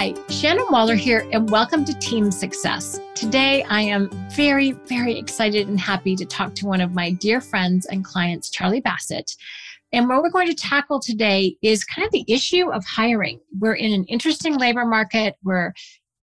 Hi, Shannon Waller here, and welcome to Team Success. Today, I am very, very excited and happy to talk to one of my dear friends and clients, Charlie Bassett. And what we're going to tackle today is kind of the issue of hiring. We're in an interesting labor market. We're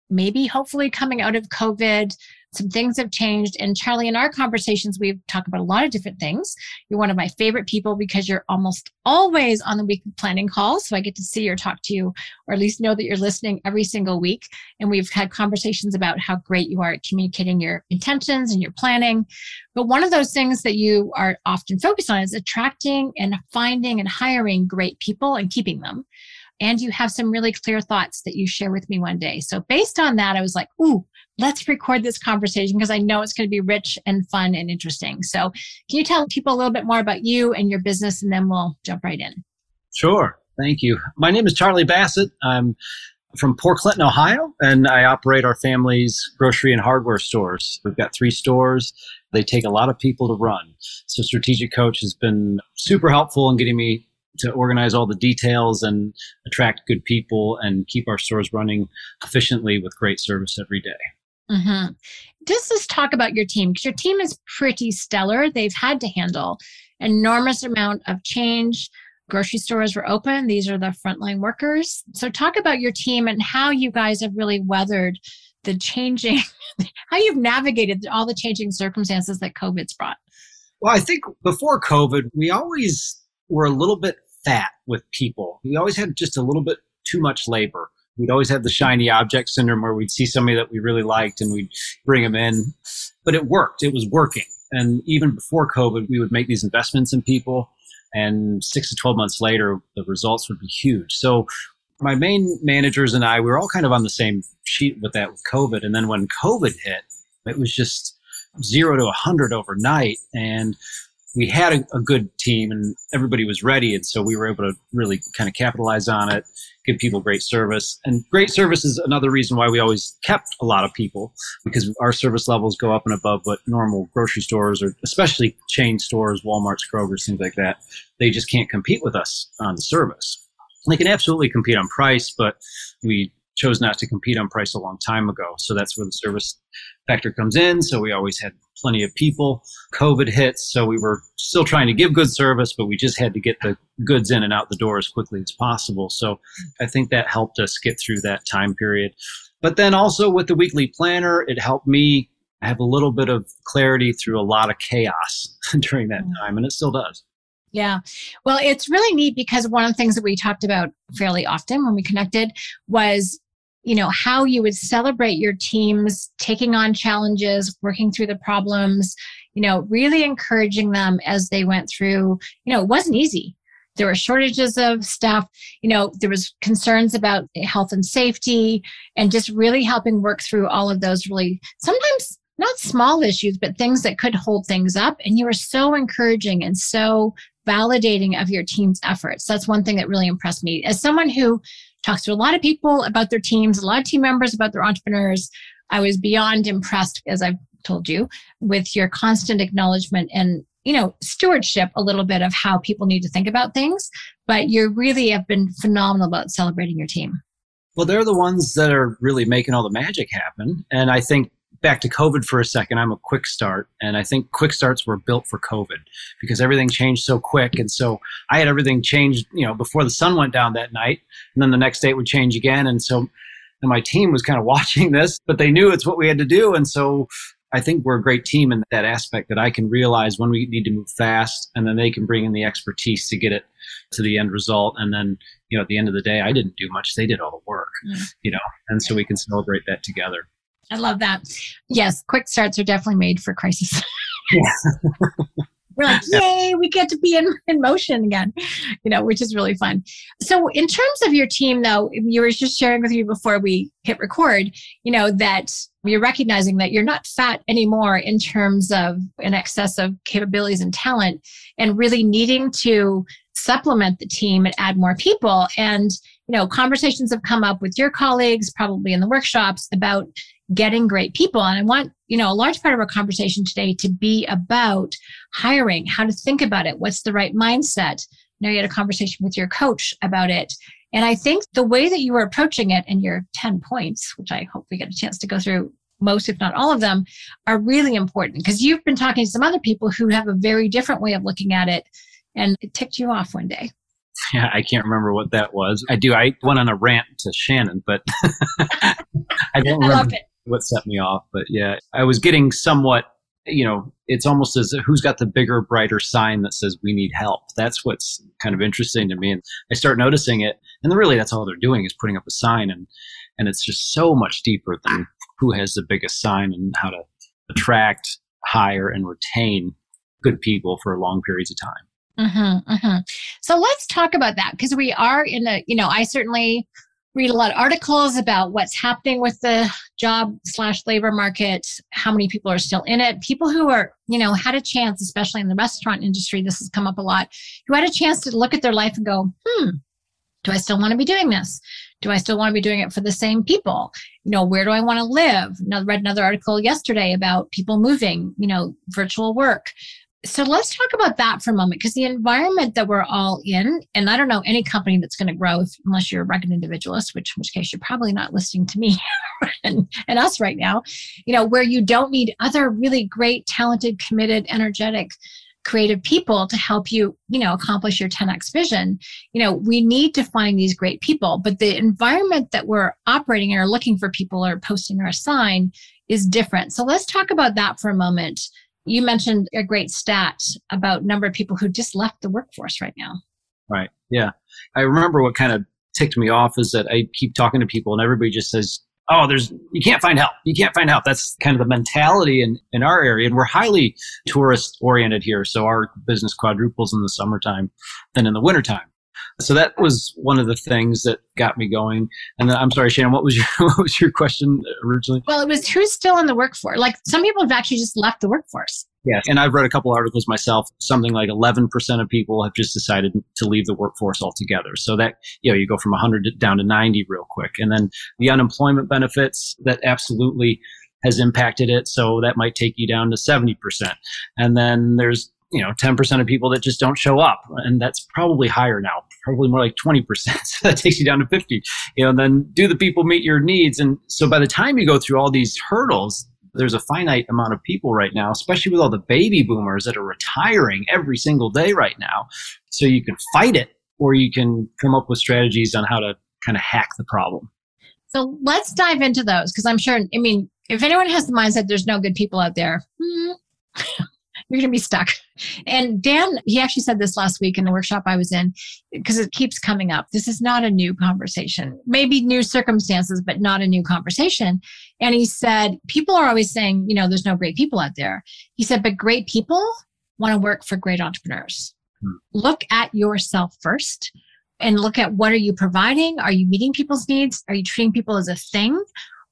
maybe hopefully coming out of COVID some things have changed. And Charlie, in our conversations, we've talked about a lot of different things. You're one of my favorite people because you're almost always on the weekly planning call. So I get to see or talk to you, or at least know that you're listening every single week. And we've had conversations about how great you are at communicating your intentions and your planning. But one of those things that you are often focused on is attracting and finding and hiring great people and keeping them and you have some really clear thoughts that you share with me one day. So based on that, I was like, ooh, let's record this conversation because I know it's going to be rich and fun and interesting. So, can you tell people a little bit more about you and your business, and then we'll jump right in? Sure. Thank you. My name is Charlie Bassett. I'm from Port Clinton, Ohio, and I operate our family's grocery and hardware stores. We've got three stores. They take a lot of people to run. So, Strategic Coach has been super helpful in getting me to organize all the details and attract good people and keep our stores running efficiently with great service every day. Mm-hmm. Just let's talk about your team because your team is pretty stellar. They've had to handle enormous amount of change. Grocery stores were open. These are the frontline workers. So talk about your team and how you guys have really weathered the changing, how you've navigated all the changing circumstances that COVID's brought. Well, I think before COVID, we always were a little bit fat with people. We always had just a little bit too much labor. We'd always have the shiny object syndrome where we'd see somebody that we really liked and we'd bring them in. But it worked. It was working. And even before COVID, we would make these investments in people. And six to 12 months later, the results would be huge. So my main managers and I, we were all kind of on the same sheet with that with COVID. And then when COVID hit, it was just zero to 100 overnight. And we had a, a, good team and everybody was ready. And so we were able to really kind of capitalize on it, give people great service. And great service is another reason why we always kept a lot of people because our service levels go up and above what normal grocery stores or especially chain stores, Walmart's, Kroger's, things like that, they just can't compete with us on service. They can absolutely compete on price, but we chose not to compete on price a long time ago. So that's where the service factor comes in. So we always had plenty of people. COVID hits, so we were still trying to give good service, but we just had to get the goods in and out the door as quickly as possible. So I think that helped us get through that time period. But then also with the weekly planner, it helped me have a little bit of clarity through a lot of chaos during that mm. time, and it still does. Yeah. Well, it's really neat because one of the things that we talked about fairly often when we connected was you know how you would celebrate your teams taking on challenges working through the problems you know really encouraging them as they went through you know it wasn't easy. There were shortages of stuff you know there was concerns about health and safety and just really helping work through all of those really sometimes not small issues but things that could hold things up. And you were so encouraging and so validating of your team's efforts. That's one thing that really impressed me. As someone who talks to a lot of people about their teams, a lot of team members about their entrepreneurs. I was beyond impressed, as I've told you, with your constant acknowledgement and you know stewardship a little bit of how people need to think about things. But you really have been phenomenal about celebrating your team. Well they're the ones that are really making all the magic happen. And i think back to COVID for a second, I'm a quick start. And I think quick starts were built for COVID because everything changed so quick. And so I had everything changed, you know, before the sun went down that night. And then the next day it would change again. And so and my team was kind of watching this, but they knew it's what we had to do. And so I think we're a great team in that aspect that I can realize when we need to move fast and then they can bring in the expertise to get it to the end result. And then, you know, at the end of the day, I didn't do much. They did all the work, mm. you know, and so we can celebrate that together. I love that. Yes, quick starts are definitely made for crisis. We're like, yay, we get to be in, in motion again, you know, which is really fun. So, in terms of your team, though, you were just sharing with you before we hit record, you know, that you're recognizing that you're not fat anymore in terms of an excess of capabilities and talent, and really needing to supplement the team and add more people. And, you know, conversations have come up with your colleagues, probably in the workshops, about getting great people. And I want, you know, a large part of our conversation today to be about hiring, how to think about it, what's the right mindset. You know, you had a conversation with your coach about it And I think the way that you were approaching it in your 10 points, which I hope we get a chance to go through most, if not all of them, are really important because you've been talking to some other people who have a very different way of looking at it and it ticked you off one day. Yeah, I can't remember what that was. I do. I went on a rant to Shannon, but I don't remember I what set me off. But yeah, I was getting somewhat, you know, it's almost as who's got the bigger, brighter sign that says we need help. That's what's kind of interesting to me. And I start noticing it. And really, that's all they're doing is putting up a sign. And, and it's just so much deeper than who has the biggest sign and how to attract, hire, and retain good people for long periods of time. Mm-hmm, mm-hmm. So let's talk about that because we are in a, you know, I certainly read a lot of articles about what's happening with the job slash labor market, how many people are still in it. People who are, you know, had a chance, especially in the restaurant industry, this has come up a lot, who had a chance to look at their life and go, hmm, do I still want to be doing this? Do I still want to be doing it for the same people? You know, where do I want to live? I read another article yesterday about people moving, you know, virtual work so let's talk about that for a moment because the environment that we're all in and i don't know any company that's going to grow if, unless you're a rugged individualist which in which case you're probably not listening to me and, and us right now you know where you don't need other really great talented committed energetic creative people to help you you know accomplish your 10x vision you know we need to find these great people. But the environment that we're operating in or looking for people or posting our sign is different. So let's talk about that for a moment you mentioned a great stat about number of people who just left the workforce right now. Right. Yeah. I remember what kind of ticked me off is that I keep talking to people and everybody just says, Oh, there's, you can't find help. You can't find help. That's kind of the mentality in, in our area. And we're highly tourist oriented here. So our business quadruples in the summertime than in the wintertime. So that was one of the things that got me going. And then, I'm sorry, Shannon, what was your what was your question originally? Well, it was who's still in the workforce. Like some people have actually just left the workforce. Yeah, and I've read a couple articles myself. Something like 11% of people have just decided to leave the workforce altogether. So that you know, you go from 100 down to 90 real quick. And then the unemployment benefits that absolutely has impacted it. So that might take you down to 70%. And then there's you know 10% of people that just don't show up and that's probably higher now probably more like 20% so that takes you down to 50 you know then do the people meet your needs? And so by the time you go through all these hurdles there's a finite amount of people right now especially with all the baby boomers that are retiring every single day right now. So you can fight it or you can come up with strategies on how to kind of hack the problem. So let's dive into those because i'm sure i mean if anyone has the mindset there's no good people out there hmm, you're going to be stuck. And Dan, he actually said this last week in the workshop I was in, because it keeps coming up. This is not a new conversation, maybe new circumstances, but not a new conversation. And he said, people are always saying, you know, there's no great people out there. He said, but great people want to work for great entrepreneurs. Hmm. Look at yourself first and look at what are you providing? Are you meeting people's needs? Are you treating people as a thing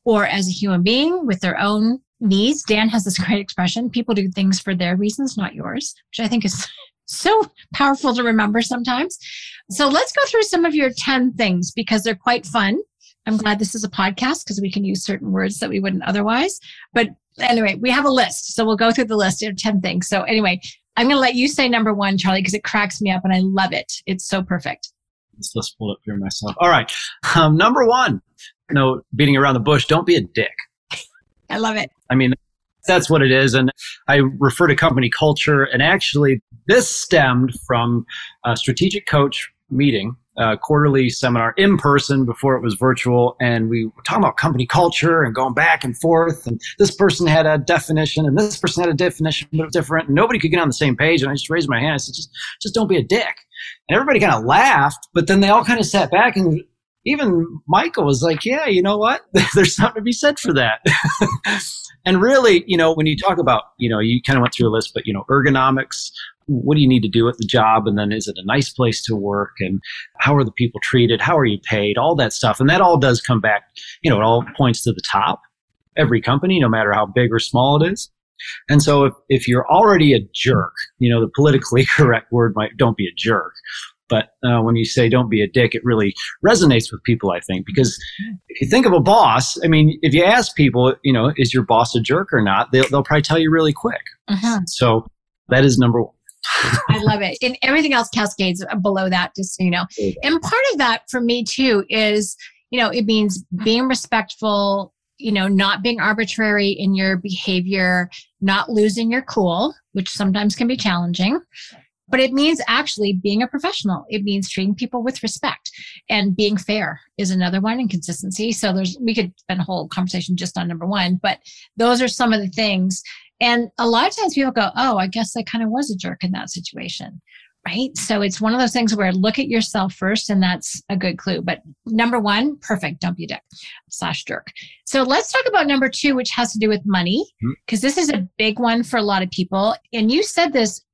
or as a human being with their own needs. Dan has this great expression people do things for their reasons, not yours, which I think is so powerful to remember sometimes. So let's go through some of your 10 things because they're quite fun. I'm glad this is a podcast because we can use certain words that we wouldn't otherwise. But anyway, we have a list. So we'll go through the list of 10 things. So anyway, I'm going to let you say number one, Charlie, because it cracks me up and I love it. It's so perfect. Let's, pull up here myself. All right. Um, number one, no beating around the bush. Don't be a dick. I love it. I mean, that's what it is. And I refer to company culture. And actually, this stemmed from a strategic coach meeting, a quarterly seminar in person before it was virtual. And we were talking about company culture and going back and forth. And this person had a definition and this person had a definition, but different. And nobody could get on the same page. And I just raised my hand. I said, just, just don't be a dick. And everybody kind of laughed, but then they all kind of sat back and even Michael was like, yeah, you know what? There's something to be said for that. and really, you know, when you talk about, you know, you kind of went through a list, but, you know, ergonomics, what do you need to do at the job? And then is it a nice place to work? And how are the people treated? How are you paid? All that stuff. And that all does come back, you know, it all points to the top. Every company, no matter how big or small it is. And so if, if you're already a jerk, you know, the politically correct word might, don't be a jerk. But uh, when you say don't be a dick, it really resonates with people, I think, because if you think of a boss, I mean, if you ask people, you know, is your boss a jerk or not, they'll, they'll probably tell you really quick. Uh-huh. So that is number one. I love it. And everything else cascades below that, just so you know. And part of that for me too is, you know, it means being respectful, you know, not being arbitrary in your behavior, not losing your cool, which sometimes can be challenging. But it means actually being a professional. It means treating people with respect and being fair is another one and consistency. So there's, we could spend a whole conversation just on number one, but those are some of the things. And a lot of times people go, Oh, I guess I kind of was a jerk in that situation right? So it's one of those things where look at yourself first, and that's a good clue. But number one, perfect, don't be a dick slash jerk. So let's talk about number two, which has to do with money, because mm-hmm. this is a big one for a lot of people. And you said this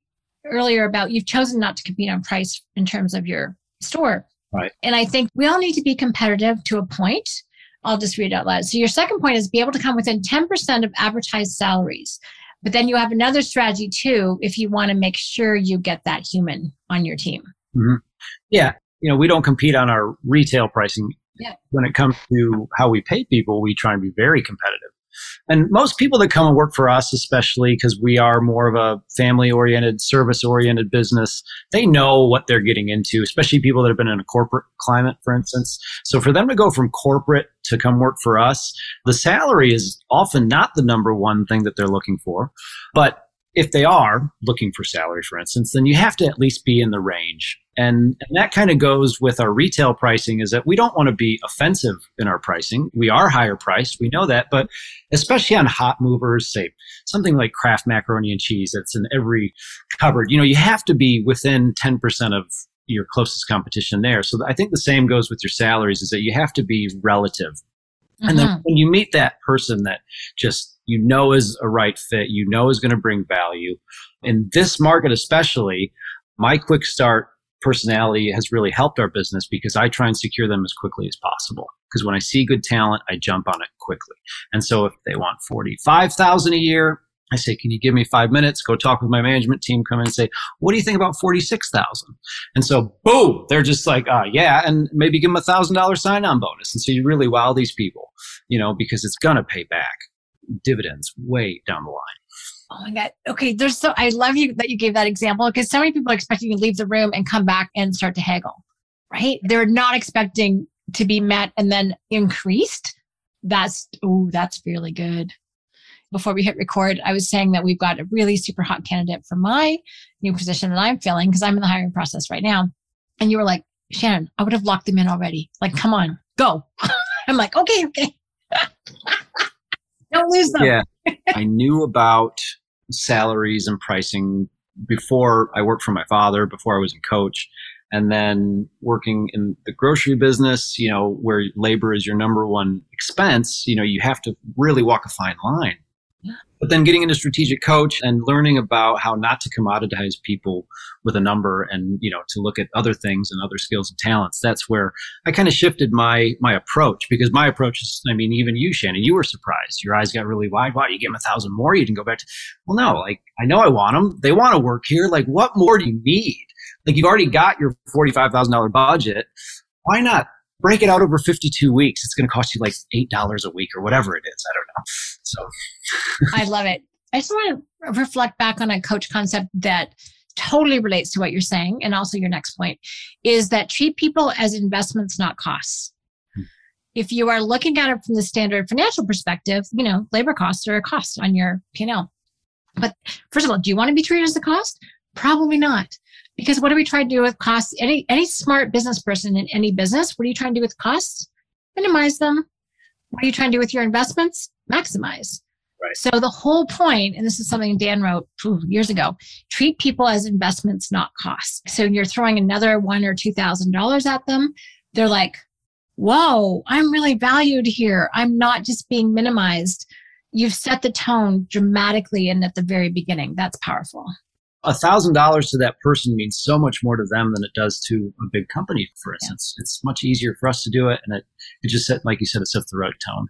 earlier about you've chosen not to compete on price in terms of your store. Right. And I think we all need to be competitive to a point. I'll just read it out loud. So your second point is be able to come within 10% of advertised salaries. But then you have another strategy too if you want to make sure you get that human on your team. Mm-hmm. Yeah. You know, we don't compete on our retail pricing. Yeah. When it comes to how we pay people, we try and be very competitive. And most people that come and work for us, especially because we are more of a family oriented, service oriented business, they know what they're getting into, especially people that have been in a corporate climate, for instance. So for them to go from corporate to come work for us, the salary is often not the number one thing that they're looking for. But if they are looking for salary, for instance, then you have to at least be in the range. And, and that kind of goes with our retail pricing is that we don't want to be offensive in our pricing. We are higher priced. We know that, but especially on hot movers, say something like Kraft macaroni and cheese that's in every cupboard, you know, you have to be within 10% of your closest competition there. So I think the same goes with your salaries is that you have to be relative. Mm-hmm. And then mm-hmm. when you meet that person that just you know is a right fit, you know is going to bring value. In this market especially, my quick start personality has really helped our business because I try and secure them as quickly as possible. Because when I see good talent, I jump on it quickly. And so if they want 45,000 a year, I say, can you give me five minutes? Go talk with my management team, come in and say, what do you think about 46,000? And so boom, they're just like, uh, yeah, and maybe give them a thousand dollar sign on bonus. And so you really wow these people, you know, because it's going to pay back dividends way down the line. Oh my God. Okay. There's so, I love you that you gave that example because so many people are expecting you to leave the room and come back and start to haggle, right? They're not expecting to be met and then increased. That's, oh, that's really good. Before we hit record, I was saying that we've got a really super hot candidate for my new position that I'm filling because I'm in the hiring process right now. And you were like, Shannon, I would have locked them in already. Like, come on, go. I'm like, okay, okay. Don't lose them. Yeah. I knew about salaries and pricing before I worked for my father, before I was a coach. And then working in the grocery business, you know, where labor is your number one expense, you know, you have to really walk a fine line but then getting into strategic coach and learning about how not to commoditize people with a number and, you know, to look at other things and other skills and talents. That's where I kind of shifted my, my approach because my approach is, I mean, even you, Shannon, you were surprised. Your eyes got really wide. Why you give them a thousand more? You didn't go back to, well, no, like I know I want them. They want to work here. Like what more do you need? Like you've already got your $45,000 budget. Why not break it out over 52 weeks. It's going to cost you like $8 a week or whatever it is. I don't know. So I love it. I just want to reflect back on a coach concept that totally relates to what you're saying. And also your next point is that treat people as investments, not costs. Hmm. If you are looking at it from the standard financial perspective, you know, labor costs are a cost on your P&L. But first of all, do you want to be treated as a cost? Probably not. Because what do we try to do with costs? Any any smart business person in any business, what are you trying to do with costs? Minimize them. What are you trying to do with your investments? Maximize. Right. So the whole point, and this is something Dan wrote years ago, treat people as investments, not costs. So you're throwing another one or two thousand dollars at them. They're like, whoa, I'm really valued here. I'm not just being minimized. You've set the tone dramatically and at the very beginning. That's powerful a thousand dollars to that person means so much more to them than it does to a big company, for instance. Yeah. It's much easier for us to do it, and it it just set, like you said, it sets the right tone.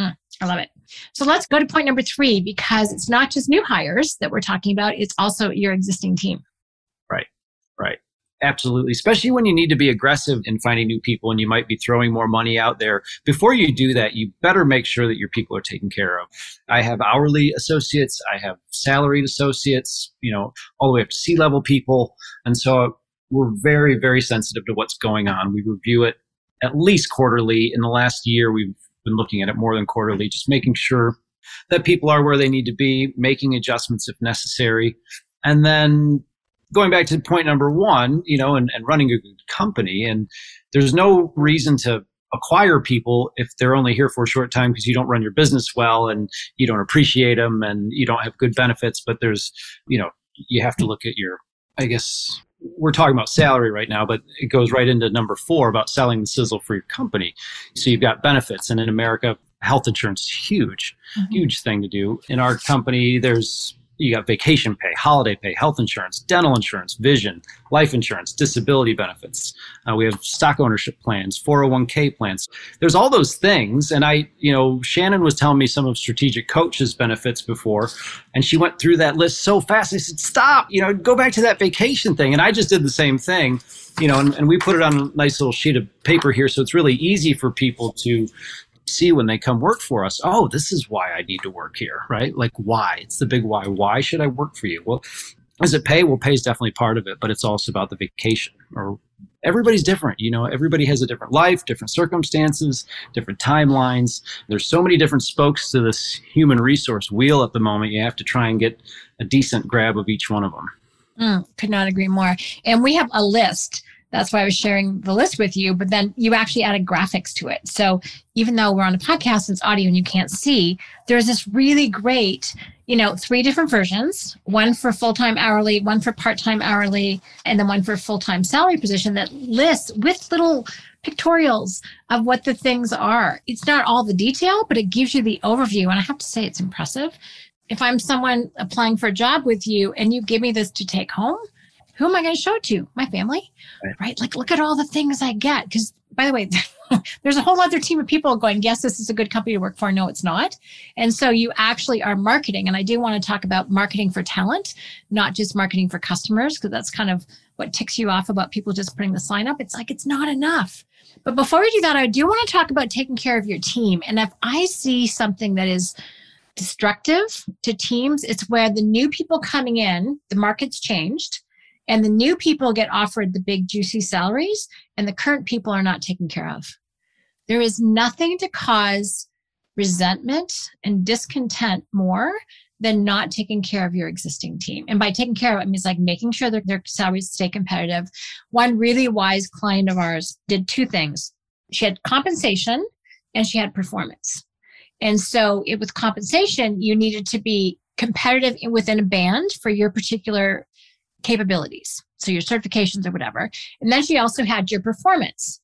Mm, I love it. So let's go to point number three because it's not just new hires that we're talking about; it's also your existing team. Right, right. Absolutely. Especially when you need to be aggressive in finding new people and you might be throwing more money out there. Before you do that, you better make sure that your people are taken care of. I have hourly associates, I have salaried associates, you know, all the way up to C level people. And so we're very, very sensitive to what's going on. We review it at least quarterly. In the last year, we've been looking at it more than quarterly, just making sure that people are where they need to be, making adjustments if necessary. And then going back to point number one, you know, and, and running a good company, and there's no reason to acquire people if they're only here for a short time because you don't run your business well and you don't appreciate them and you don't have good benefits. But there's, you know, you have to look at your, I guess, we're talking about salary right now, but it goes right into number four about selling the sizzle for your company. So you've got benefits, and in America, health insurance is huge, mm-hmm. huge thing to do. In our company, there's you got vacation pay, holiday pay, health insurance, dental insurance, vision, life insurance, disability benefits. Uh, we have stock ownership plans, 401k plans. There's all those things. And I, you know, Shannon was telling me some of Strategic Coach's benefits before, and she went through that list so fast. I said, stop, you know, go back to that vacation thing. And I just did the same thing you know, and, and, we put it on a nice little sheet of paper here, so it's really easy for people to see when they come work for us oh this is why i need to work here right? Like why? It's the big why. Why should i work for you? Well is it pay? Well pay is definitely part of it but it's also about the vacation or everybody's different you know? Everybody has a different life different circumstances different timelines. There's so many different spokes to this human resource wheel at the moment you have to try and get a decent grab of each one of them mm, could not agree more. And we have a list that's why I was sharing the list with you. But then you actually added graphics to it. So even though we're on a podcast it's audio and you can't see, there's this really great, you know, three different versions one for full time hourly, one for part time hourly, and then one for full time salary position that lists with little pictorials of what the things are. It's not all the detail, but it gives you the overview. And I have to say, it's impressive. If I'm someone applying for a job with you and you give me this to take home, who am I going to show it to? My family, right? right? Like, look at all the things I get. Because, by the way, there's a whole other team of people going, yes, this is a good company to work for. No, it's not. And so you actually are marketing. And I do want to talk about marketing for talent, not just marketing for customers, because that's kind of what ticks you off about people just putting the sign up. It's like, it's not enough. But before we do that, I do want to talk about taking care of your team. And if I see something that is destructive to teams, it's where the new people coming in, the market's changed and the new people get offered the big juicy salaries and the current people are not taken care of there is nothing to cause resentment and discontent more than not taking care of your existing team. And by taking care of it, means like making sure that their salaries stay competitive. One really wise client of ours did two things. She had compensation and she had performance. And so it with compensation, you needed to be competitive within a band for your particular capabilities. So your certifications or whatever. And then she also had your performance.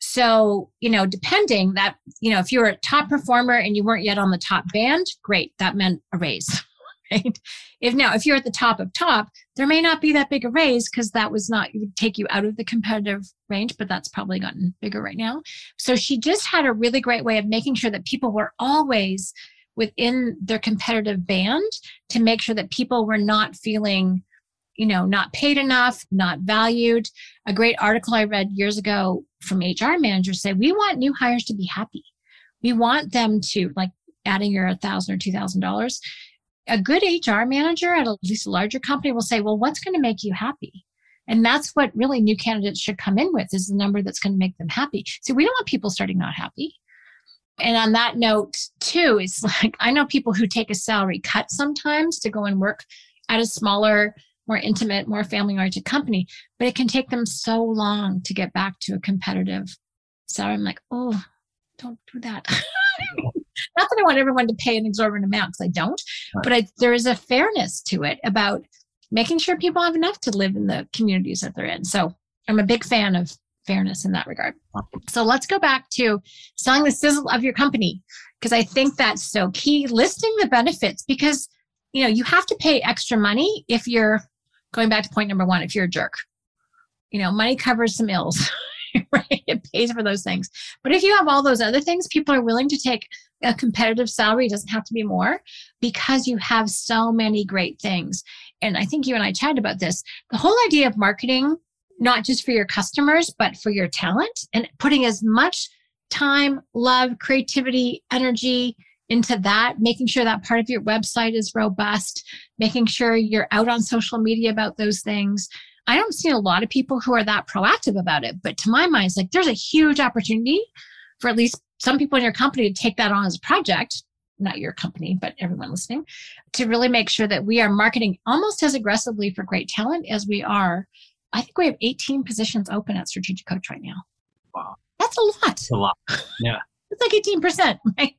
So, you know, depending that, you know, if you were a top performer and you weren't yet on the top band, great, that meant a raise. Right? If now, if you're at the top of top, there may not be that big a raise because that was not, it would take you out of the competitive range, but that's probably gotten bigger right now. So she just had a really great way of making sure that people were always within their competitive band to make sure that people were not feeling you know, not paid enough, not valued. A great article I read years ago from HR managers say, we want new hires to be happy. We want them to like adding your thousand or two thousand dollars. A good HR manager at, at least a larger company will say, well, what's going to make you happy? And that's what really new candidates should come in with is the number that's going to make them happy. So we don't want people starting not happy. And on that note, too, it's like I know people who take a salary cut sometimes to go and work at a smaller more intimate, more family oriented company, but it can take them so long to get back to a competitive salary. I'm like, oh, don't do that. Not that I want everyone to pay an exorbitant amount because I don't, but I, there is a fairness to it about making sure people have enough to live in the communities that they're in. So I'm a big fan of fairness in that regard. So let's go back to selling the sizzle of your company because I think that's so key. Listing the benefits because you know you have to pay extra money if you're going back to point number one, if you're a jerk, you know, money covers some ills, right? It pays for those things. But if you have all those other things, people are willing to take a competitive salary. It doesn't have to be more because you have so many great things. And I think you and I chatted about this. The whole idea of marketing not just for your customers, but for your talent and putting as much time, love, creativity, energy into that, making sure that part of your website is robust, making sure you're out on social media about those things. I don't see a lot of people who are that proactive about it, but to my mind, it's like there's a huge opportunity for at least some people in your company to take that on as a project, not your company, but everyone listening, to really make sure that we are marketing almost as aggressively for great talent as we are. I think we have 18 positions open at Strategic Coach right now. Wow. That's a lot. That's a lot. Yeah. it's like 18%, right?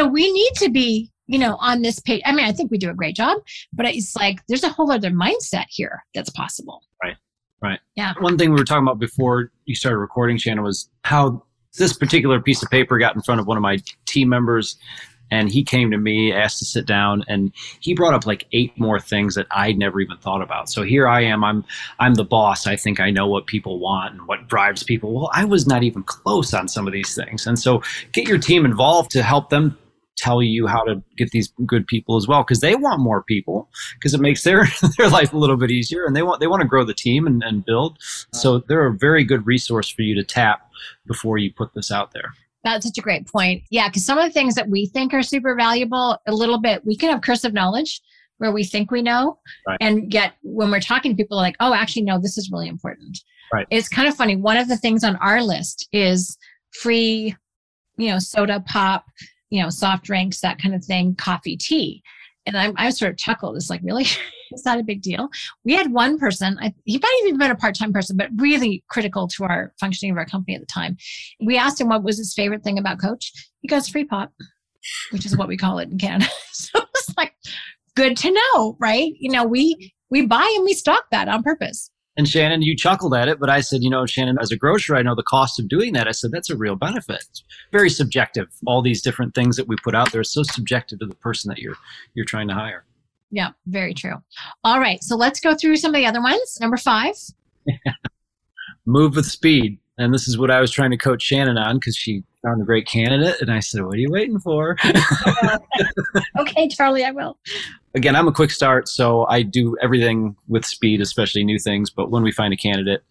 So we need to be, you know, on this page. I mean, I think we do a great job, but it's like there's a whole other mindset here that's possible. Right. Right. Yeah. One thing we were talking about before you started recording, Shannon, was how this particular piece of paper got in front of one of my team members and he came to me asked to sit down and he brought up like eight more things that i'd never even thought about so here i am i'm i'm the boss i think i know what people want and what drives people well i was not even close on some of these things and so get your team involved to help them tell you how to get these good people as well because they want more people because it makes their their life a little bit easier and they want they want to grow the team and, and build so they're a very good resource for you to tap before you put this out there that's such a great point. Yeah, because some of the things that we think are super valuable, a little bit, we can have curse of knowledge where we think we know. Right. And yet when we're talking to people like, oh, actually, no, this is really important. Right. It's kind of funny. One of the things on our list is free, you know, soda pop, you know, soft drinks, that kind of thing, coffee, tea. And I, I sort of chuckled. It's like, really? it's not a big deal. We had one person, I, he might have even been a part time person, but really critical to our functioning of our company at the time. We asked him what was his favorite thing about Coach. He goes, free pop, which is what we call it in Canada. so it's like, good to know, right? You know, we we buy and we stock that on purpose. And Shannon, you chuckled at it, but I said, you know, Shannon, as a grocer, I know the cost of doing that. I said, that's a real benefit. It's very subjective. All these different things that we put out there are so subjective to the person that you're you're trying to hire. Yeah, very true. All right, so let's go through some of the other ones. Number five. Move with speed. And this is what I was trying to coach Shannon on because she found a great candidate. And I said, What are you waiting for? okay, Charlie, I will. Again, I'm a quick start, so I do everything with speed, especially new things. But when we find a candidate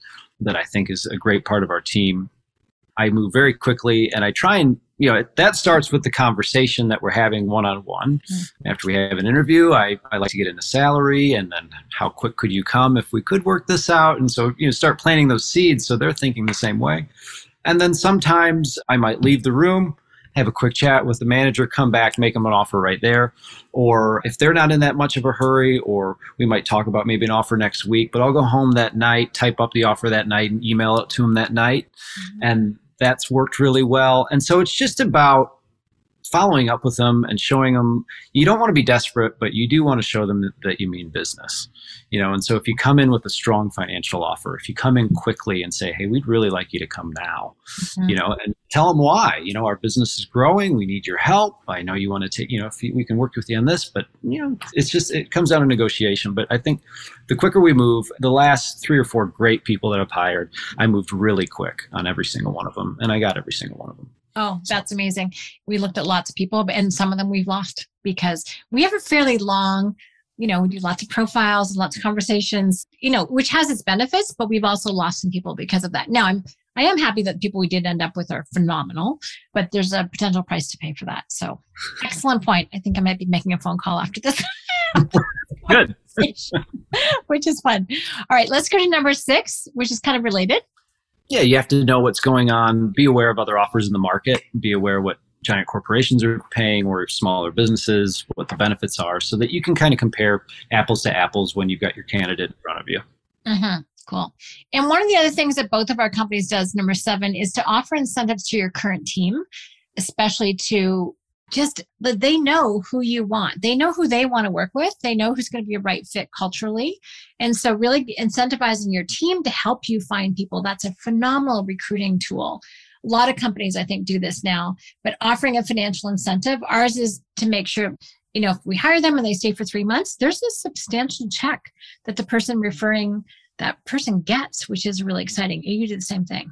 that I think is a great part of our team, I move very quickly and I try and you know that starts with the conversation that we're having one on one after we have an interview I, I like to get into salary and then how quick could you come if we could work this out and so you know start planting those seeds so they're thinking the same way and then sometimes i might leave the room have a quick chat with the manager come back make them an offer right there or if they're not in that much of a hurry or we might talk about maybe an offer next week but i'll go home that night type up the offer that night and email it to them that night mm-hmm. and that's worked really well. And so it's just about following up with them and showing them you don't want to be desperate but you do want to show them that, that, you mean business you know? And so if you come in with a strong financial offer if you come in quickly and say hey we'd really like you to come now mm-hmm. you know and tell them why you know our business is growing we need your help i know you want to take you know if you, we can work with you on this but you know it's just it comes down to negotiation. But i think the quicker we move the last three or four great people that i've hired i moved really quick on every single one of them and i got every single one of them Oh, that's amazing. We looked at lots of people, and some of them we've lost because we have a fairly long, you know, we do lots of profiles and lots of conversations, you know, which has its benefits, but we've also lost some people because of that. Now I'm I am happy that the people we did end up with are phenomenal, but there's a potential price to pay for that. So excellent point. I think I might be making a phone call after this. Good. which is fun. All right, let's go to number six, which is kind of related yeah, you have to know what's going on, be aware of other offers in the market, be aware what giant corporations are paying or smaller businesses, what the benefits are, so that you can kind of compare apples to apples when you've got your candidate in front of you. Mm-hmm. Cool. And one of the other things that both of our companies does, number seven, is to offer incentives to your current team, especially to just that they know who you want. They know who they want to work with. They know who's going to be a right fit culturally. And so really incentivizing your team to help you find people, that's a phenomenal recruiting tool. A lot of companies I think do this now, but offering a financial incentive, ours is to make sure you know if we hire them and they stay for 3 months, there's a substantial check that the person referring that person gets, which is really exciting. You do the same thing.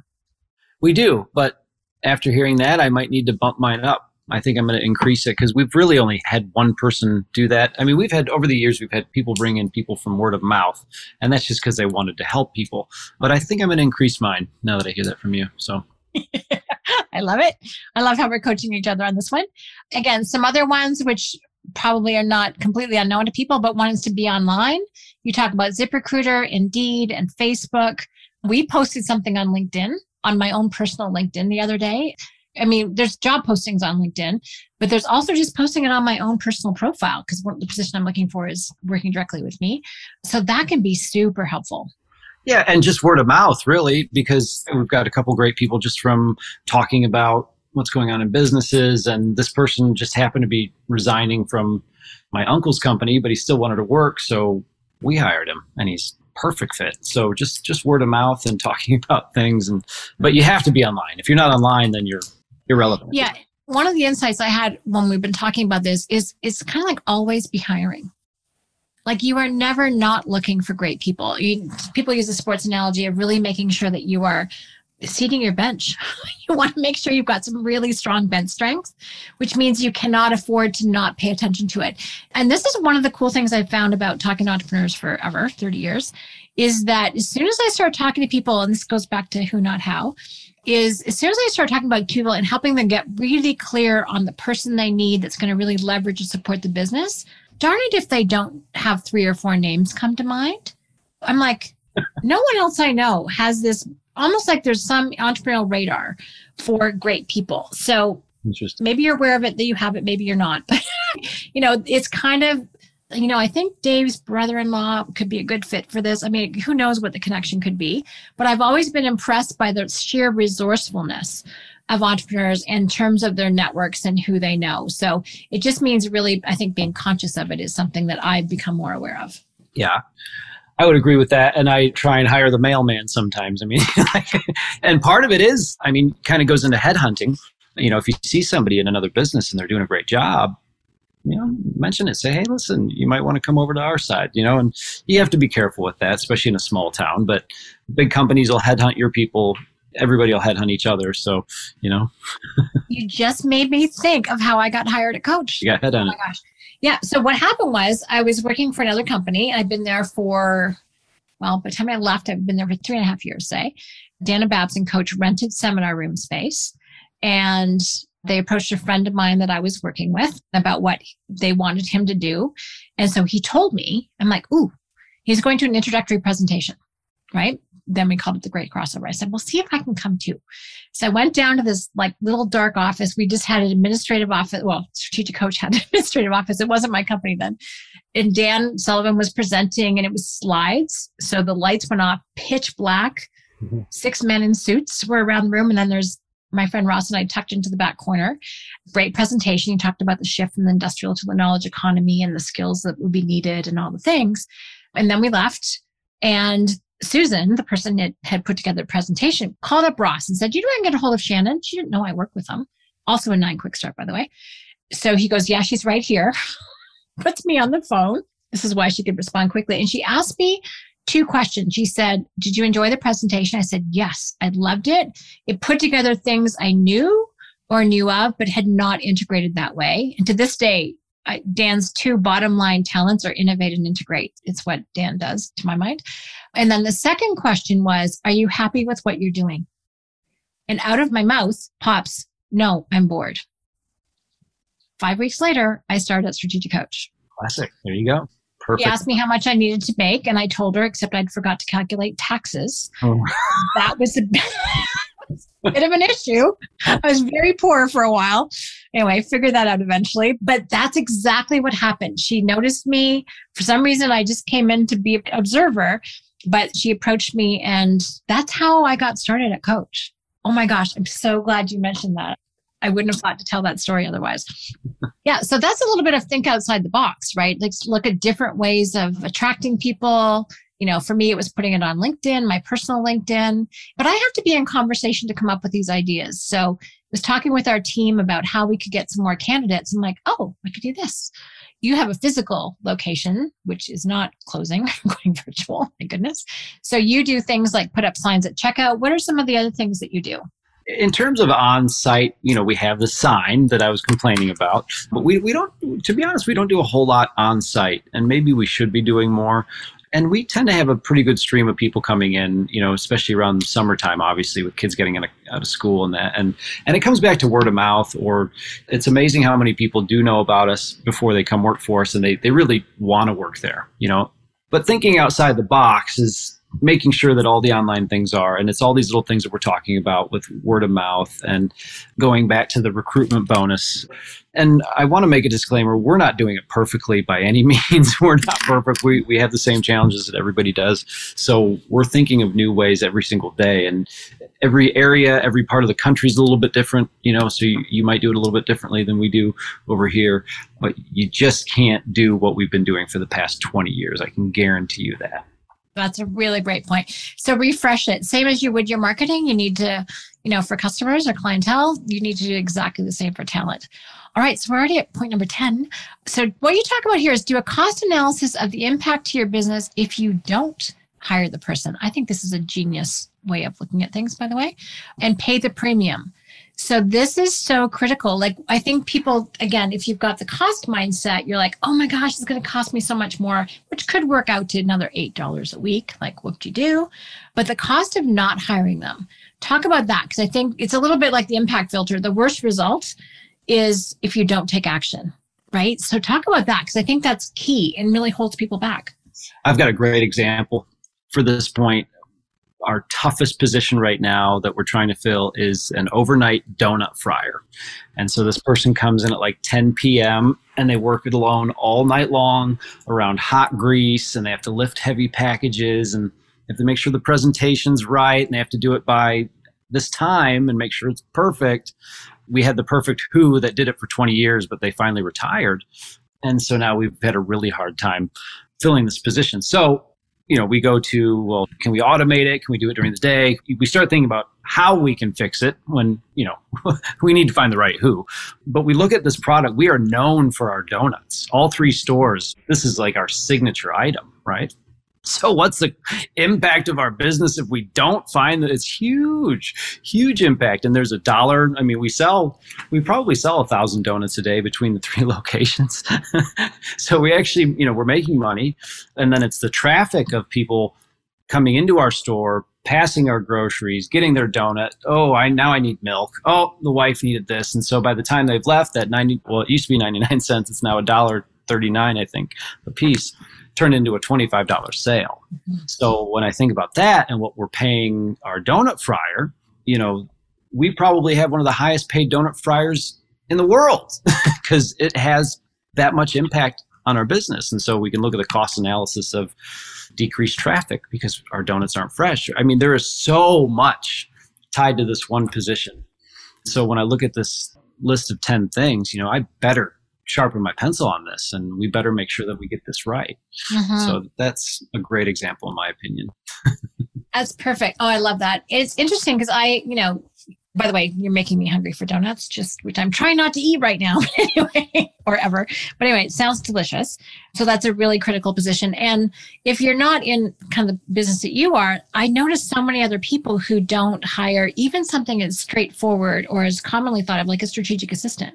We do, but after hearing that, I might need to bump mine up I think I'm going to increase it because we've really only had one person do that. I mean, we've had over the years, we've had people bring in people from word of mouth, and that's just because they wanted to help people. But I think I'm going to increase mine now that I hear that from you. So. I love it. I love how we're coaching each other on this one. Again, some other ones which probably are not completely unknown to people, but one is to be online. You talk about ZipRecruiter, Indeed, and Facebook. We posted something on LinkedIn, on my own personal LinkedIn the other day. I mean, there's job postings on LinkedIn, but there's also just posting it on my own personal profile because the position I'm looking for is working directly with me. So that can be super helpful. Yeah, and just word of mouth, really, because we've got a couple great people just from talking about what's going on in businesses. And this person just happened to be resigning from my uncle's company, but he still wanted to work. So we hired him and he's perfect fit. So just just word of mouth and talking about things and but you have to be online. If you're not online, then you're irrelevant. Yeah. One of the insights I had when we've been talking about this is it's kind of like always be hiring. Like you are never not looking for great people. You, people use the sports analogy of really making sure that you are seating your bench. you want to make sure you've got some really strong bench strength, which means you cannot afford to not pay attention to it. And this is one of the cool things I've found about talking to entrepreneurs forever, 30 years, is that as soon as I start talking to people, and this goes back to who, not how, is as soon as I start talking about people and helping them get really clear on the person they need that's going to really leverage and support the business, darn it if they don't have three or four names come to mind. I'm like, no one else I know has this almost like there's some entrepreneurial radar for great people. So maybe you're aware of it that you have it, maybe you're not. But you know, it's kind of you know, I think Dave's brother-in-law could be a good fit for this. I mean, who knows what the connection could be, but I've always been impressed by the sheer resourcefulness of entrepreneurs in terms of their networks and who they know. So it just means really, I think being conscious of it is something that I've become more aware of. Yeah. I would agree with that. And I try and hire the mailman sometimes. I mean, and part of it is, I mean, kind of goes into headhunting. You know, if you see somebody in another business and they're doing a great job, you know, mention it. Say, hey, listen, you might want to come over to our side, you know, and you have to be careful with that, especially in a small town. But big companies will headhunt your people. Everybody will headhunt each other. So, you know. you just made me think of how I got hired at Coach. You got headhunted. Oh my gosh. Yeah. So what happened was I was working for another company. I'd been there for, well, by the time I left, I've been there for three and a half years, say. Dana Babson coach rented seminar room space and they approached a friend of mine that I was working with about what they wanted him to do. And so he told me, I'm like, ooh, he's going to an introductory presentation, right? Then we called it the great crossover. I said, well, see if I can come too. So I went down to this like little dark office. We just had an administrative office. Well, strategic coach had an administrative office. It wasn't my company then. And Dan Sullivan was presenting and it was slides. So the lights went off pitch black. Mm-hmm. Six men in suits were around the room. And then there's my friend Ross and I tucked into the back corner. Great presentation. He talked about the shift from the industrial to the knowledge economy and the skills that would be needed and all the things. And then we left. And Susan, the person that had put together the presentation, called up Ross and said, You know, I can get a hold of Shannon. She didn't know I work with them. Also a nine quick start, by the way. So he goes, Yeah, she's right here. Puts me on the phone. This is why she could respond quickly. And she asked me two questions. She said, Did you enjoy the presentation? I said, Yes, I loved it. It put together things I knew or knew of, but had not integrated that way. And to this day, Dan's two bottom line talents are innovate and integrate. It's what Dan does to my mind. And then the second question was, Are you happy with what you're doing? And out of my mouth pops, No, I'm bored. Five weeks later, I started at Strategic Coach. Classic. There you go. Perfect. She asked me how much I needed to make, and I told her, except I'd forgot to calculate taxes. Oh. That was a bit of an issue. I was very poor for a while. Anyway, I figured that out eventually. But that's exactly what happened. She noticed me. For some reason, I just came in to be an observer, but she approached me, and that's how I got started at Coach. Oh my gosh, I'm so glad you mentioned that. I wouldn't have thought to tell that story otherwise. yeah, so that's a little bit of think outside the box, right? Like look at different ways of attracting people, you know, for me, it was putting it on LinkedIn, my personal LinkedIn, but I have to be in conversation to come up with these ideas. So was talking with our team about how we could get some more candidates. I'm like, oh, I could do this. You have a physical location, which is not closing, going virtual, my goodness. So you do things like put up signs at checkout. What are some of the other things that you do? in terms of on site, you know, we have the sign that I was complaining about, but we, we don't, to be honest, we don't do a whole lot on site, and maybe we should be doing more. And we tend to have a pretty good stream of people coming in, you know, especially around summertime, obviously, with kids getting out of school and that. And, and it comes back to word of mouth, or it's amazing how many people do know about us before they come work for us and they, they really want to work there, you know. But thinking outside the box is making sure that all the online things are and it's all these little things that we're talking about with word of mouth and going back to the recruitment bonus. And i want to make a disclaimer we're not doing it perfectly by any means. We're not perfect. We, we have the same challenges that everybody does. So we're thinking of new ways every single day and every area every part of the country is a little bit different you know so you, you might do it a little bit differently than we do over here. But you just can't do what we've been doing for the past 20 years. I can guarantee you that that's a really great point. So refresh it. Same as you would your marketing, you need to, you know, for customers or clientele, you need to do exactly the same for talent. All right, so we're already at point number 10. So what you talk about here is do a cost analysis of the impact to your business if you don't hire the person. I think this is a genius way of looking at things, by the way, and pay the premium. So this is so critical. Like I think people again, if you've got the cost mindset, you're like, oh my gosh, it's going to cost me so much more, which could work out to another eight dollars a week. Like what do you do? But the cost of not hiring them. Talk about that because I think it's a little bit like the impact filter. The worst result is if you don't take action, right? So talk about that because I think that's key and really holds people back. I've got a great example for this point our toughest position right now that we're trying to fill is an overnight donut fryer. And so this person comes in at like 10 p.m. and they work it alone all night long around hot grease and they have to lift heavy packages and have to make sure the presentation's right and they have to do it by this time and make sure it's perfect. We had the perfect who that did it for 20 years, but they finally retired. And so now we've had a really hard time filling this position. So you know, we go to, well, can we automate it? Can we do it during the day? We start thinking about how we can fix it when, you know, we need to find the right who. But we look at this product, we are known for our donuts. All three stores, this is like our signature item, right? So what's the impact of our business if we don't find that it's huge, huge impact? And there's a dollar. I mean, we sell, we probably sell a thousand donuts a day between the three locations. so we actually, you know, we're making money. And then it's the traffic of people coming into our store, passing our groceries, getting their donut. Oh, I now I need milk. Oh, the wife needed this. And so by the time they've left that 90, well, it used to be 99 cents. It's now a dollar 39, I think, a piece turned into a $25 sale. Mm-hmm. So when I think about that and what we're paying our donut fryer, you know, we probably have one of the highest paid donut fryers in the world because it has that much impact on our business. And so we can look at the cost analysis of decreased traffic because our donuts aren't fresh. I mean, there is so much tied to this one position. So when I look at this list of 10 things, you know, I better sharpen my pencil on this and we better make sure that we get this right. Mm-hmm. So that's a great example, in my opinion. that's perfect. Oh, I love that. It's interesting because I, you know, by the way, you're making me hungry for donuts, just which I'm trying not to eat right now anyway, or ever. But anyway, it sounds delicious. So that's a really critical position. And if you're not in kind of the business that you are, I notice so many other people who don't hire even something as straightforward or as commonly thought of like a strategic assistant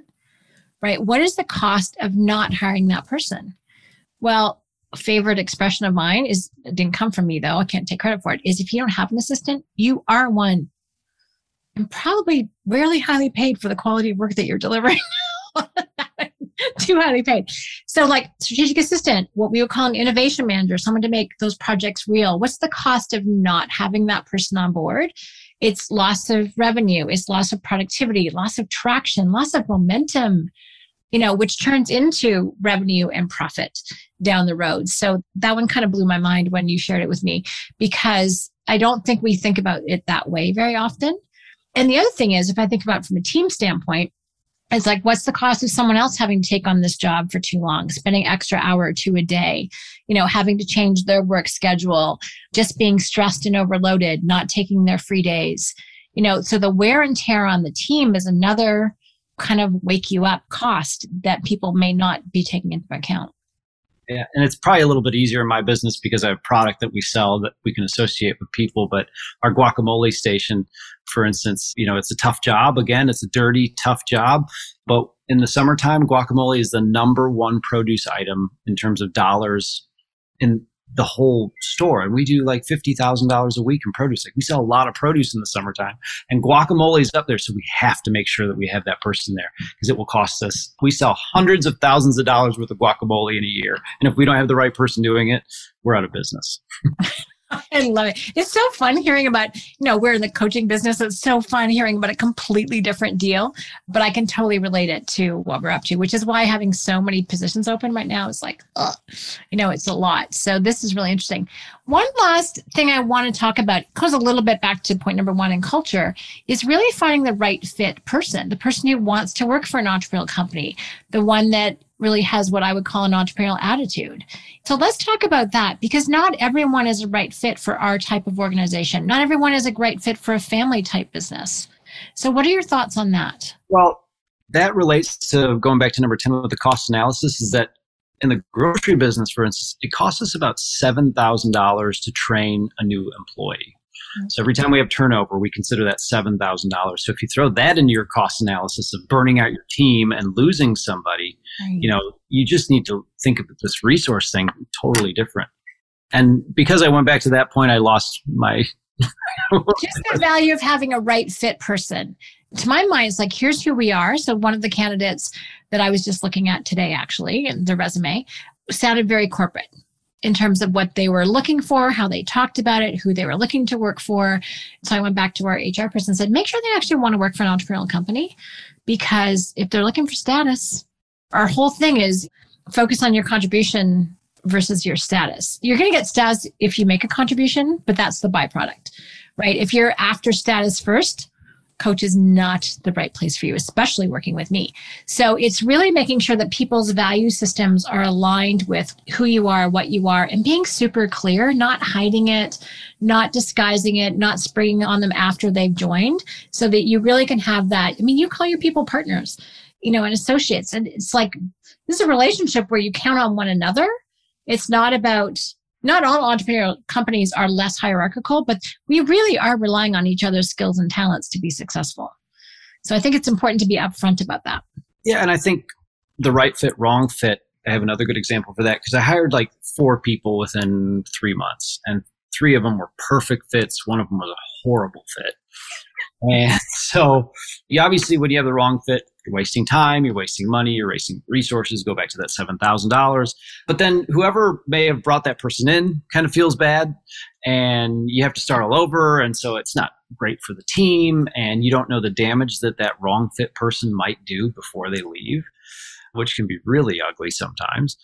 right? What is the cost of not hiring that person? Well, favorite expression of mine is didn't come from me though. I can't take credit for it. Is if you don't have an assistant, you are one. And probably rarely highly paid for the quality of work that you're delivering. Too highly paid. So, like strategic assistant, what we would call an innovation manager, someone to make those projects real. What's the cost of not having that person on board? It's loss of revenue, it's loss of productivity, loss of traction, loss of momentum you know, which turns into revenue and profit down the road. So that one kind of blew my mind when you shared it with me because I don't think we think about it that way very often. And the other thing is, if I think about it from a team standpoint, it's like, what's the cost of someone else having to take on this job for too long, spending extra hour or two a day, you know, having to change their work schedule, just being stressed and overloaded, not taking their free days, you know, so the wear and tear on the team is another kind of wake you up cost that people may not be taking into account. Yeah, and it's probably a little bit easier in my business because I have a product that we sell that we can associate with people. But our guacamole station, for instance, you know, it's a tough job. Again, it's a dirty, tough job. But in the summertime, guacamole is the number one produce item in terms of dollars in the whole store. And we do like $50,000 a week in produce. Like we sell a lot of produce in the summertime and guacamole is up there. So we have to make sure that we have that person there because it will cost us. We sell hundreds of thousands of dollars worth of guacamole in a year. And if we don't have the right person doing it, we're out of business. I love it. It's so fun hearing about, you know, we're in the coaching business. It's so fun hearing about a completely different deal, but I can totally relate it to what we're up to, which is why having so many positions open right now is like, ugh, you know, it's a lot. So this is really interesting. One last thing I want to talk about goes a little bit back to point number one in culture is really finding the right fit person, the person who wants to work for an entrepreneurial company, the one that really has what I would call an entrepreneurial attitude. So let's talk about that because not everyone is a right fit for our type of organization. Not everyone is a great fit for a family type business. So, what are your thoughts on that? Well, that relates to going back to number 10 with the cost analysis is that in the grocery business, for instance, it costs us about $7,000 to train a new employee. So every time we have turnover, we consider that $7,000. So if you throw that into your cost analysis of burning out your team and losing somebody, right. you know, you just need to think of this resource thing totally different. And because I went back to that point, I lost my. just the value of having a right fit person. To my mind, it's like, here's who we are. So one of the candidates that I was just looking at today, actually, the resume, sounded very corporate in terms of what they were looking for, how they talked about it, who they were looking to work for. So I went back to our HR person and said, make sure they actually want to work for an entrepreneurial company because if they're looking for status, our whole thing is focus on your contribution versus your status. You're going to get status if you make a contribution, but that's the byproduct, right? If you're after status first, coach is not the right place for you, especially working with me. So it's really making sure that people's value systems are aligned with who you are, what you are, and being super clear, not hiding it, not disguising it, not springing on them after they've joined, so that you really can have that. I mean, you call your people partners, you know, and associates. And it's like this is a relationship where you count on one another. It's not about not all entrepreneurial companies are less hierarchical, but we really are relying on each other's skills and talents to be successful. So I think it's important to be upfront about that. Yeah, and I think the right fit, wrong fit. I have another good example for that because I hired like four people within three months, and three of them were perfect fits. One of them was a horrible fit. And so, you obviously, when you have the wrong fit, you're wasting time, you're wasting money, you're wasting resources. Go back to that $7,000. But then whoever may have brought that person in kind of feels bad and you have to start all over. And so it's not great for the team. And you don't know the damage that that wrong fit person might do before they leave, which can be really ugly sometimes.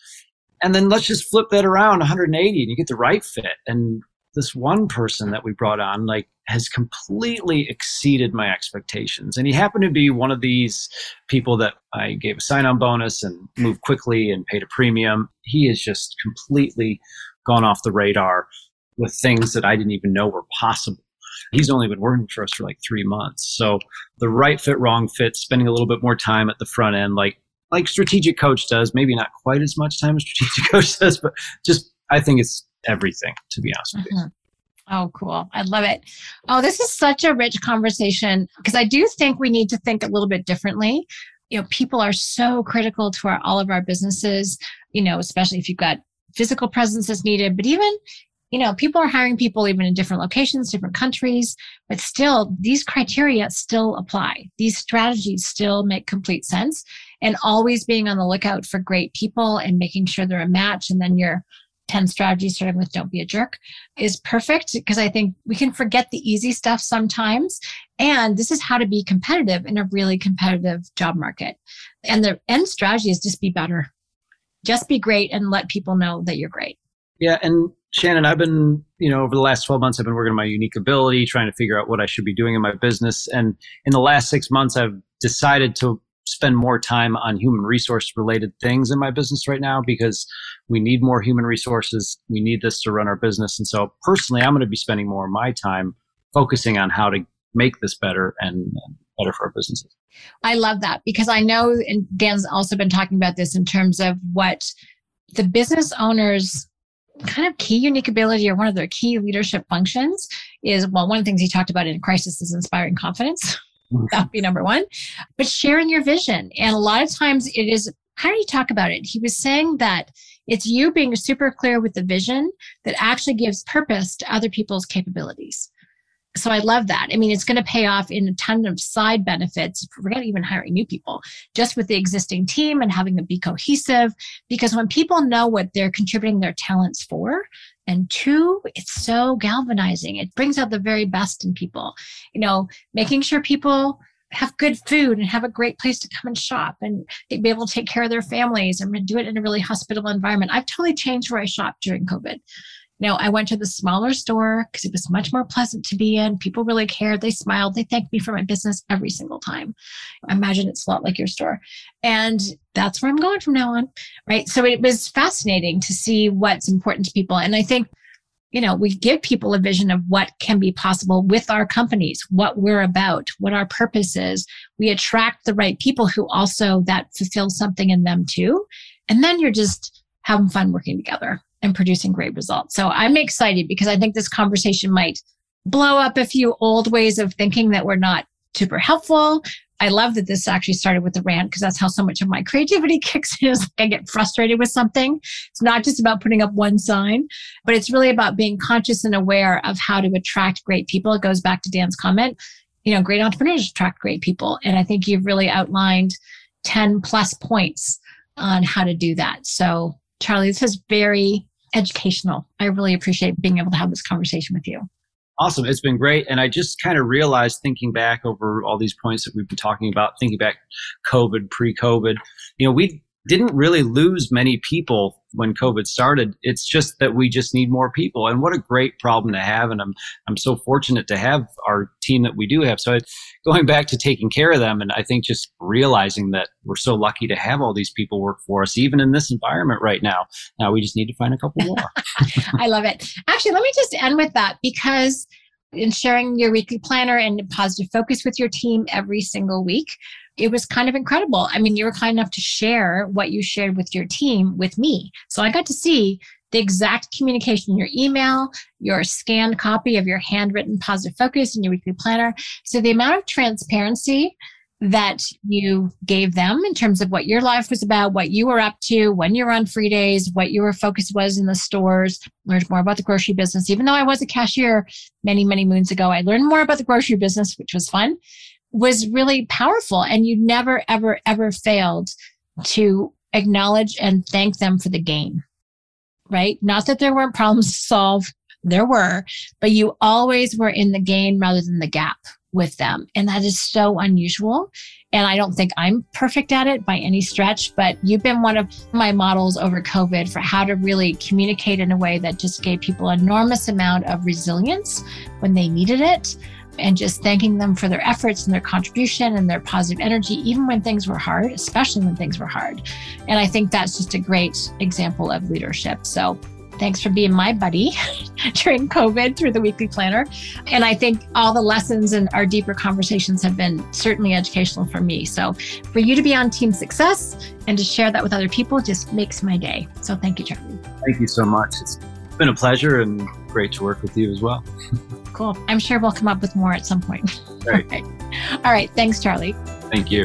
And then let's just flip that around 180 and you get the right fit. And this one person that we brought on, like, has completely exceeded my expectations. And he happened to be one of these people that I gave a sign on bonus and moved hmm. quickly and paid a premium. He has just completely gone off the radar with things that I didn't even know were possible. He's only been working for us for like three months. So the right fit, wrong fit, spending a little bit more time at the front end, like like strategic coach does, maybe not quite as much time as strategic coach does, but just I think it's everything, to be honest with you. Mm-hmm. Oh, cool. I love it. Oh, this is such a rich conversation because I do think we need to think a little bit differently. You know, people are so critical to our, all of our businesses, you know, especially if you've got physical presence that's needed, but even, you know, people are hiring people even in different locations, different countries, but still these criteria still apply. These strategies still make complete sense and always being on the lookout for great people and making sure they're a match. And then you're 10 strategies starting with don't be a jerk is perfect because I think we can forget the easy stuff sometimes. And this is how to be competitive in a really competitive job market. And the end strategy is just be better. Just be great and let people know that you're great. Yeah. And Shannon, I've been, you know, over the last 12 months, I've been working on my unique ability, trying to figure out what I should be doing in my business. And in the last six months, I've decided to spend more time on human resource related things in my business right now because we need more human resources. We need this to run our business. And so personally, I'm going to be spending more of my time focusing on how to make this better and better for our businesses. I love that because I know, and Dan's also been talking about this in terms of what the business owners kind of key unique ability or one of their key leadership functions is well one of the things he talked about in crisis is inspiring confidence that would be number one. But sharing your vision. And a lot of times it is how do you talk about it? He was saying that it's you being super clear with the vision that actually gives purpose to other people's capabilities so I love that. I mean, it's going to pay off in a ton of side benefits. Forget even hiring new people, just with the existing team and having them be cohesive. Because when people know what they're contributing their talents for, and two, it's so galvanizing. It brings out the very best in people. You know, making sure people have good food and have a great place to come and shop and be able to take care of their families and do it in a really hospitable environment. I've totally changed where I shop during COVID. Know, I went to the smaller store because it was much more pleasant to be in. People really cared. They smiled. They thanked me for my business every single time. I imagine it's a lot like your store. And that's where I'm going from now on. Right. So it was fascinating to see what's important to people. And I think you know, we give people a vision of what can be possible with our companies, what we're about, what our purpose is. We attract the right people who also that fulfill something in them too. And then you're just having fun working together and producing great results. So I'm excited because I think this conversation might blow up a few old ways of thinking that were not super helpful. I love that this actually started with the rant because that's how so much of my creativity kicks in. Like I get frustrated with something. It's not just about putting up one sign, but it's really about being conscious and aware of how to attract great people. It goes back to Dan's comment. You know, great entrepreneurs attract great people. And I think you've really outlined 10 plus points on how to do that. So Charlie, this is very educational. I really appreciate being able to have this conversation with you. Awesome. It's been great. And I just kind of realized thinking back over all these points that we've been talking about, thinking back COVID, pre COVID, you know, we didn't really lose many people when COVID started. It's just that we just need more people. And what a great problem to have. And I'm, I'm so fortunate to have our team that we do have. So going back to taking care of them, and I think just realizing that we're so lucky to have all these people work for us, even in this environment right now. Now we just need to find a couple more. I love it. Actually, let me just end with that because in sharing your weekly planner and positive focus with your team every single week. It was kind of incredible. I mean, you were kind enough to share what you shared with your team with me. So I got to see the exact communication, your email, your scanned copy of your handwritten positive focus and your weekly planner. So the amount of transparency that you gave them in terms of what your life was about, what you were up to, when you were on free days, what your focus was in the stores, learned more about the grocery business. Even though I was a cashier many, many moons ago, I learned more about the grocery business, which was fun, was really powerful. And you never, ever, ever failed to acknowledge and thank them for the gain, right? Not that there weren't problems to solve. There were, but you always were in the gain rather than the gap, with them. And that is so unusual. And I don't think I'm perfect at it by any stretch, but you've been one of my models over COVID for how to really communicate in a way that just gave people enormous amount of resilience when they needed it. And just thanking them for their efforts and their contribution and their positive energy, even when things were hard, especially when things were hard. And I think that's just a great example of leadership. So Thanks for being my buddy during COVID through the weekly planner. And I think all the lessons and our deeper conversations have been certainly educational for me. So for you to be on Team Success and to share that with other people just makes my day. So thank you, Charlie. Thank you so much. It's been a pleasure and great to work with you as well. cool. I'm sure we'll come up with more at some point. Great. All right. All right. Thanks, Charlie. Thank you.